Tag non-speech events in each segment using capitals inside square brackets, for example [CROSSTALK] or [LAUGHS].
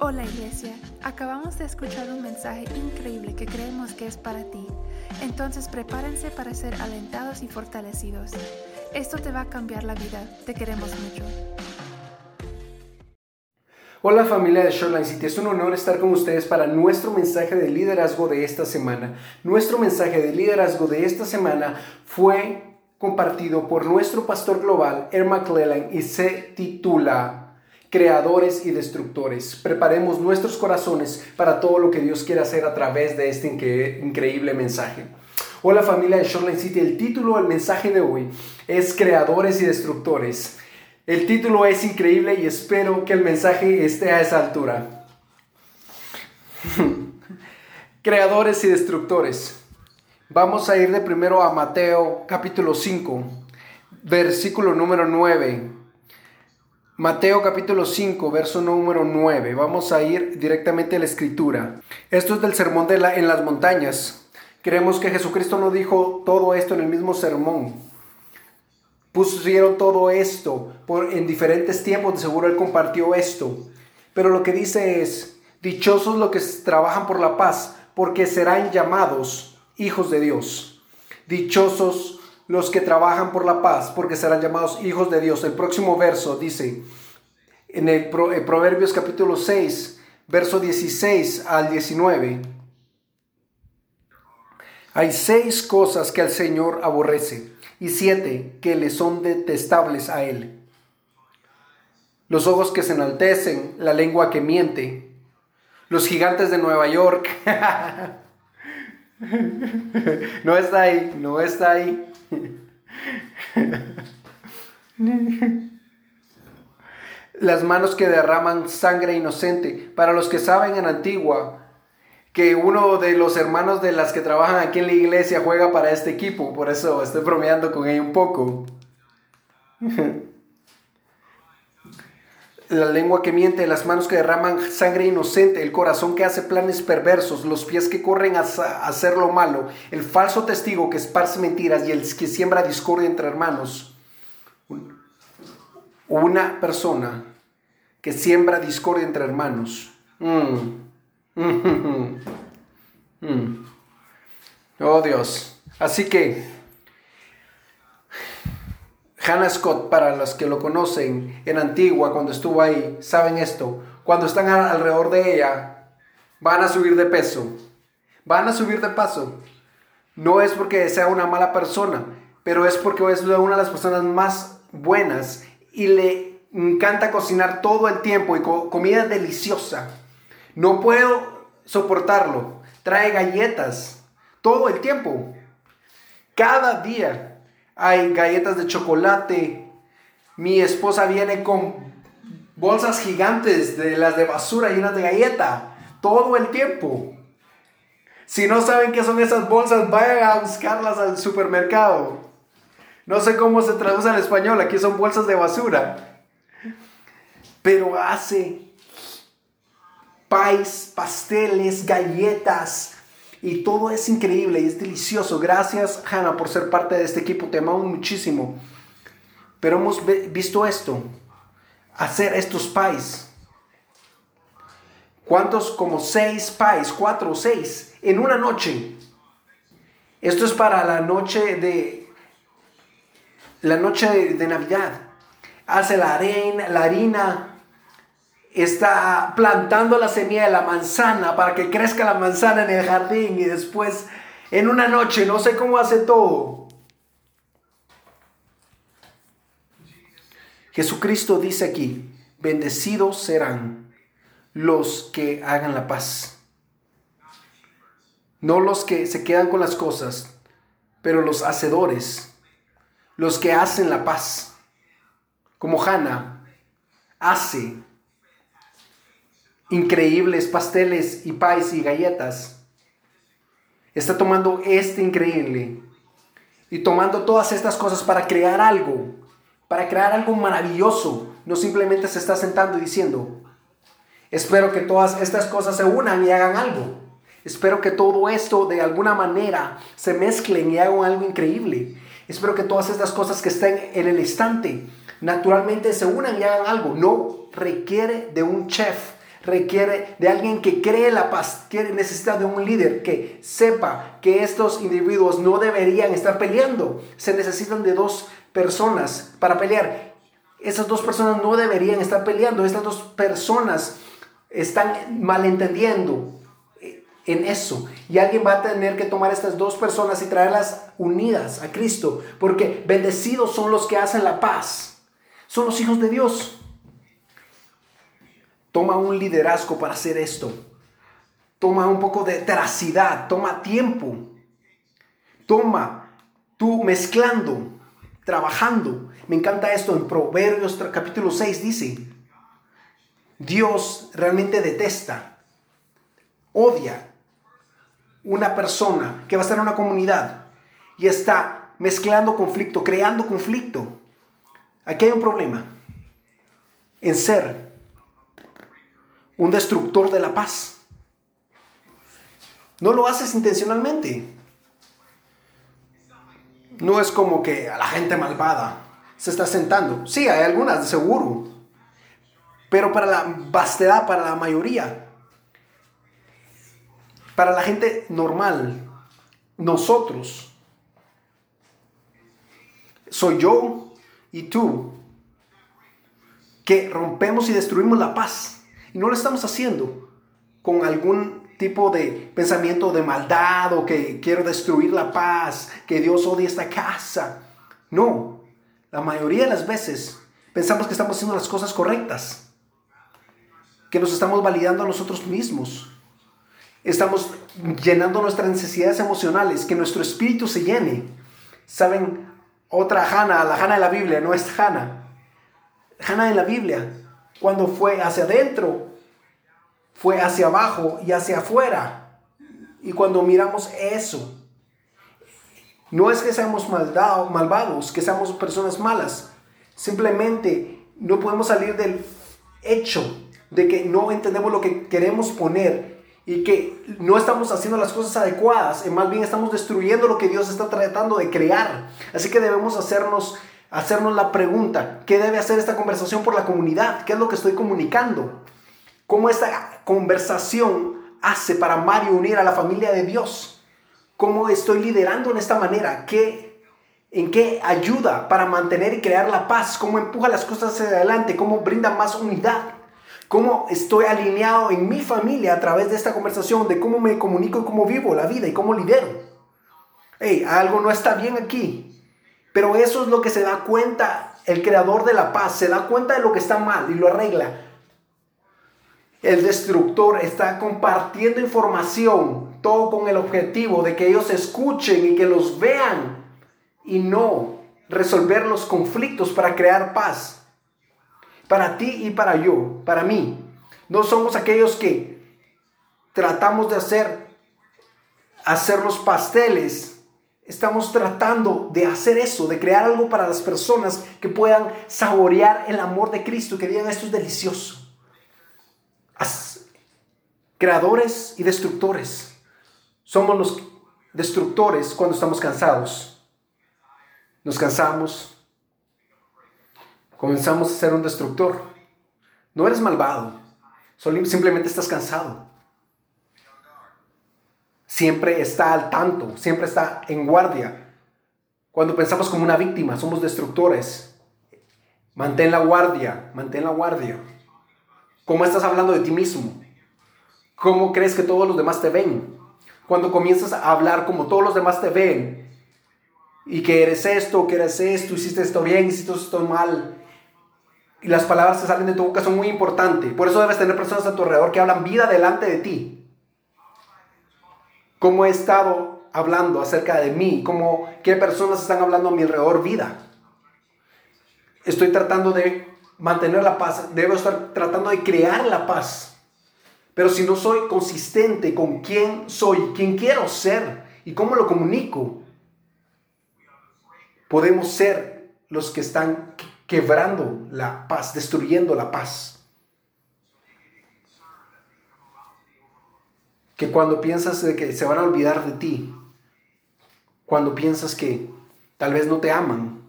Hola iglesia, acabamos de escuchar un mensaje increíble que creemos que es para ti. Entonces prepárense para ser alentados y fortalecidos. Esto te va a cambiar la vida. Te queremos mucho. Hola familia de Shoreline City, es un honor estar con ustedes para nuestro mensaje de liderazgo de esta semana. Nuestro mensaje de liderazgo de esta semana fue compartido por nuestro pastor global, Er McClellan, y se titula creadores y destructores. Preparemos nuestros corazones para todo lo que Dios quiere hacer a través de este increíble mensaje. Hola familia de Shoreline City, el título del mensaje de hoy es Creadores y Destructores. El título es increíble y espero que el mensaje esté a esa altura. [LAUGHS] Creadores y destructores. Vamos a ir de primero a Mateo capítulo 5, versículo número 9. Mateo capítulo 5, verso número 9. Vamos a ir directamente a la escritura. Esto es del sermón de la, en las montañas. Creemos que Jesucristo no dijo todo esto en el mismo sermón. Pusieron todo esto por, en diferentes tiempos, de seguro él compartió esto. Pero lo que dice es, dichosos los que trabajan por la paz, porque serán llamados hijos de Dios. Dichosos los que trabajan por la paz, porque serán llamados hijos de Dios. El próximo verso dice, en el Proverbios capítulo 6, verso 16 al 19, hay seis cosas que el Señor aborrece y siete que le son detestables a Él. Los ojos que se enaltecen, la lengua que miente, los gigantes de Nueva York. [LAUGHS] [LAUGHS] no está ahí, no está ahí. Las manos que derraman sangre inocente. Para los que saben en Antigua que uno de los hermanos de las que trabajan aquí en la iglesia juega para este equipo, por eso estoy bromeando con ella un poco. [LAUGHS] la lengua que miente, las manos que derraman sangre inocente, el corazón que hace planes perversos, los pies que corren a hacer lo malo, el falso testigo que esparce mentiras y el que siembra discordia entre hermanos. Una persona que siembra discordia entre hermanos. Mm. [LAUGHS] Mm. Oh Dios. Así que Hannah Scott, para los que lo conocen en Antigua, cuando estuvo ahí, saben esto. Cuando están alrededor de ella, van a subir de peso. Van a subir de paso. No es porque sea una mala persona, pero es porque es una de las personas más buenas y le encanta cocinar todo el tiempo y comida deliciosa. No puedo soportarlo. Trae galletas todo el tiempo. Cada día hay galletas de chocolate. Mi esposa viene con bolsas gigantes de las de basura llenas de galleta todo el tiempo. Si no saben qué son esas bolsas, vayan a buscarlas al supermercado. No sé cómo se traduce al español, aquí son bolsas de basura. Pero hace pais, pasteles, galletas, y todo es increíble y es delicioso. Gracias, Hannah, por ser parte de este equipo. Te amamos muchísimo. Pero hemos visto esto. Hacer estos pies. ¿Cuántos? Como seis pies, cuatro o seis, en una noche. Esto es para la noche de la noche de, de Navidad. Hace la arena, la harina, está plantando la semilla de la manzana para que crezca la manzana en el jardín y después en una noche, no sé cómo hace todo. Jesucristo dice aquí, bendecidos serán los que hagan la paz. No los que se quedan con las cosas, pero los hacedores, los que hacen la paz. Como Hannah hace increíbles pasteles y pies y galletas. Está tomando este increíble y tomando todas estas cosas para crear algo, para crear algo maravilloso. No simplemente se está sentando y diciendo, espero que todas estas cosas se unan y hagan algo. Espero que todo esto de alguna manera se mezclen y hagan algo increíble. Espero que todas estas cosas que estén en el instante naturalmente se unan y hagan algo. No requiere de un chef requiere de alguien que cree la paz, quiere, necesita de un líder que sepa que estos individuos no deberían estar peleando. Se necesitan de dos personas para pelear. Esas dos personas no deberían estar peleando. Estas dos personas están malentendiendo en eso. Y alguien va a tener que tomar estas dos personas y traerlas unidas a Cristo. Porque bendecidos son los que hacen la paz. Son los hijos de Dios. Toma un liderazgo para hacer esto. Toma un poco de teracidad. Toma tiempo. Toma tú mezclando, trabajando. Me encanta esto en Proverbios capítulo 6 dice, Dios realmente detesta, odia una persona que va a estar en una comunidad y está mezclando conflicto, creando conflicto. Aquí hay un problema en ser un destructor de la paz. No lo haces intencionalmente. No es como que la gente malvada se está sentando. Sí, hay algunas, seguro. Pero para la vastedad, para la mayoría, para la gente normal, nosotros, soy yo y tú, que rompemos y destruimos la paz. Y no lo estamos haciendo con algún tipo de pensamiento de maldad o que quiero destruir la paz, que Dios odia esta casa. No, la mayoría de las veces pensamos que estamos haciendo las cosas correctas, que nos estamos validando a nosotros mismos. Estamos llenando nuestras necesidades emocionales, que nuestro espíritu se llene. ¿Saben? Otra Hannah, la Hannah de la Biblia, no es Hannah. Hannah en la Biblia, cuando fue hacia adentro, fue hacia abajo y hacia afuera. Y cuando miramos eso, no es que seamos malvados, que seamos personas malas. Simplemente no podemos salir del hecho de que no entendemos lo que queremos poner y que no estamos haciendo las cosas adecuadas, y más bien estamos destruyendo lo que Dios está tratando de crear. Así que debemos hacernos, hacernos la pregunta, ¿qué debe hacer esta conversación por la comunidad? ¿Qué es lo que estoy comunicando? ¿Cómo esta conversación hace para y unir a la familia de Dios? ¿Cómo estoy liderando en esta manera? ¿Qué, ¿En qué ayuda para mantener y crear la paz? ¿Cómo empuja las cosas hacia adelante? ¿Cómo brinda más unidad? cómo estoy alineado en mi familia a través de esta conversación, de cómo me comunico y cómo vivo la vida y cómo lidero. Hey, algo no está bien aquí. Pero eso es lo que se da cuenta el creador de la paz, se da cuenta de lo que está mal y lo arregla. El destructor está compartiendo información, todo con el objetivo de que ellos escuchen y que los vean y no resolver los conflictos para crear paz para ti y para yo, para mí. No somos aquellos que tratamos de hacer, hacer los pasteles. Estamos tratando de hacer eso, de crear algo para las personas que puedan saborear el amor de Cristo, que digan esto es delicioso. creadores y destructores. Somos los destructores cuando estamos cansados. Nos cansamos, comenzamos a ser un destructor. No eres malvado, simplemente estás cansado. Siempre está al tanto, siempre está en guardia. Cuando pensamos como una víctima, somos destructores. Mantén la guardia, mantén la guardia. ¿Cómo estás hablando de ti mismo? ¿Cómo crees que todos los demás te ven? Cuando comienzas a hablar como todos los demás te ven, y que eres esto, que eres esto, hiciste esto bien, hiciste esto mal, y las palabras que salen de tu boca son muy importantes. Por eso debes tener personas a tu alrededor que hablan vida delante de ti. ¿Cómo he estado hablando acerca de mí? ¿Cómo, ¿Qué personas están hablando a mi alrededor vida? Estoy tratando de mantener la paz. Debo estar tratando de crear la paz. Pero si no soy consistente con quién soy, quién quiero ser y cómo lo comunico, podemos ser los que están quebrando la paz, destruyendo la paz. Que cuando piensas de que se van a olvidar de ti, cuando piensas que tal vez no te aman,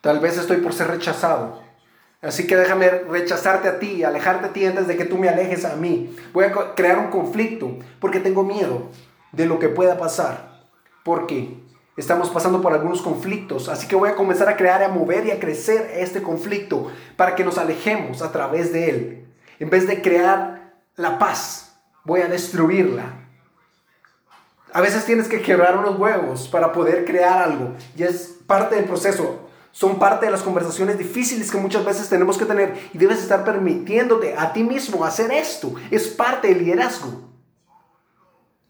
tal vez estoy por ser rechazado, Así que déjame rechazarte a ti, alejarte a ti antes de que tú me alejes a mí. Voy a crear un conflicto porque tengo miedo de lo que pueda pasar. Porque estamos pasando por algunos conflictos. Así que voy a comenzar a crear, a mover y a crecer este conflicto para que nos alejemos a través de él. En vez de crear la paz, voy a destruirla. A veces tienes que quebrar unos huevos para poder crear algo. Y es parte del proceso son parte de las conversaciones difíciles que muchas veces tenemos que tener y debes estar permitiéndote a ti mismo hacer esto. Es parte del liderazgo.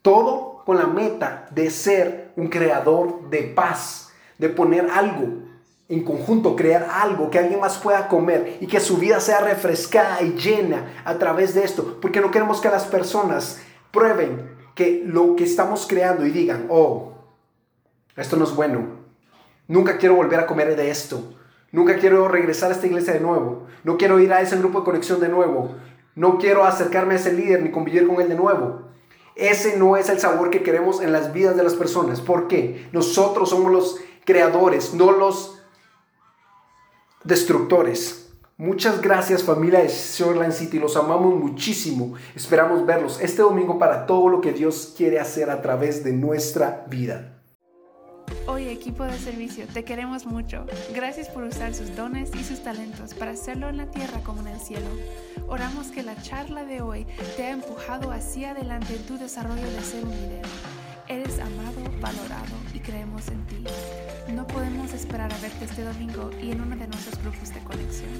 Todo con la meta de ser un creador de paz, de poner algo en conjunto, crear algo que alguien más pueda comer y que su vida sea refrescada y llena a través de esto, porque no queremos que las personas prueben que lo que estamos creando y digan, oh, esto no es bueno, Nunca quiero volver a comer de esto. Nunca quiero regresar a esta iglesia de nuevo. No quiero ir a ese grupo de conexión de nuevo. No quiero acercarme a ese líder ni convivir con él de nuevo. Ese no es el sabor que queremos en las vidas de las personas. ¿Por qué? Nosotros somos los creadores, no los destructores. Muchas gracias familia de Shoreline City, los amamos muchísimo. Esperamos verlos este domingo para todo lo que Dios quiere hacer a través de nuestra vida. Hoy equipo de servicio, te queremos mucho. Gracias por usar sus dones y sus talentos para hacerlo en la tierra como en el cielo. Oramos que la charla de hoy te ha empujado hacia adelante en tu desarrollo de ser un líder. Eres amado, valorado y creemos en ti. Podemos esperar a verte este domingo y en uno de nuestros grupos de conexión.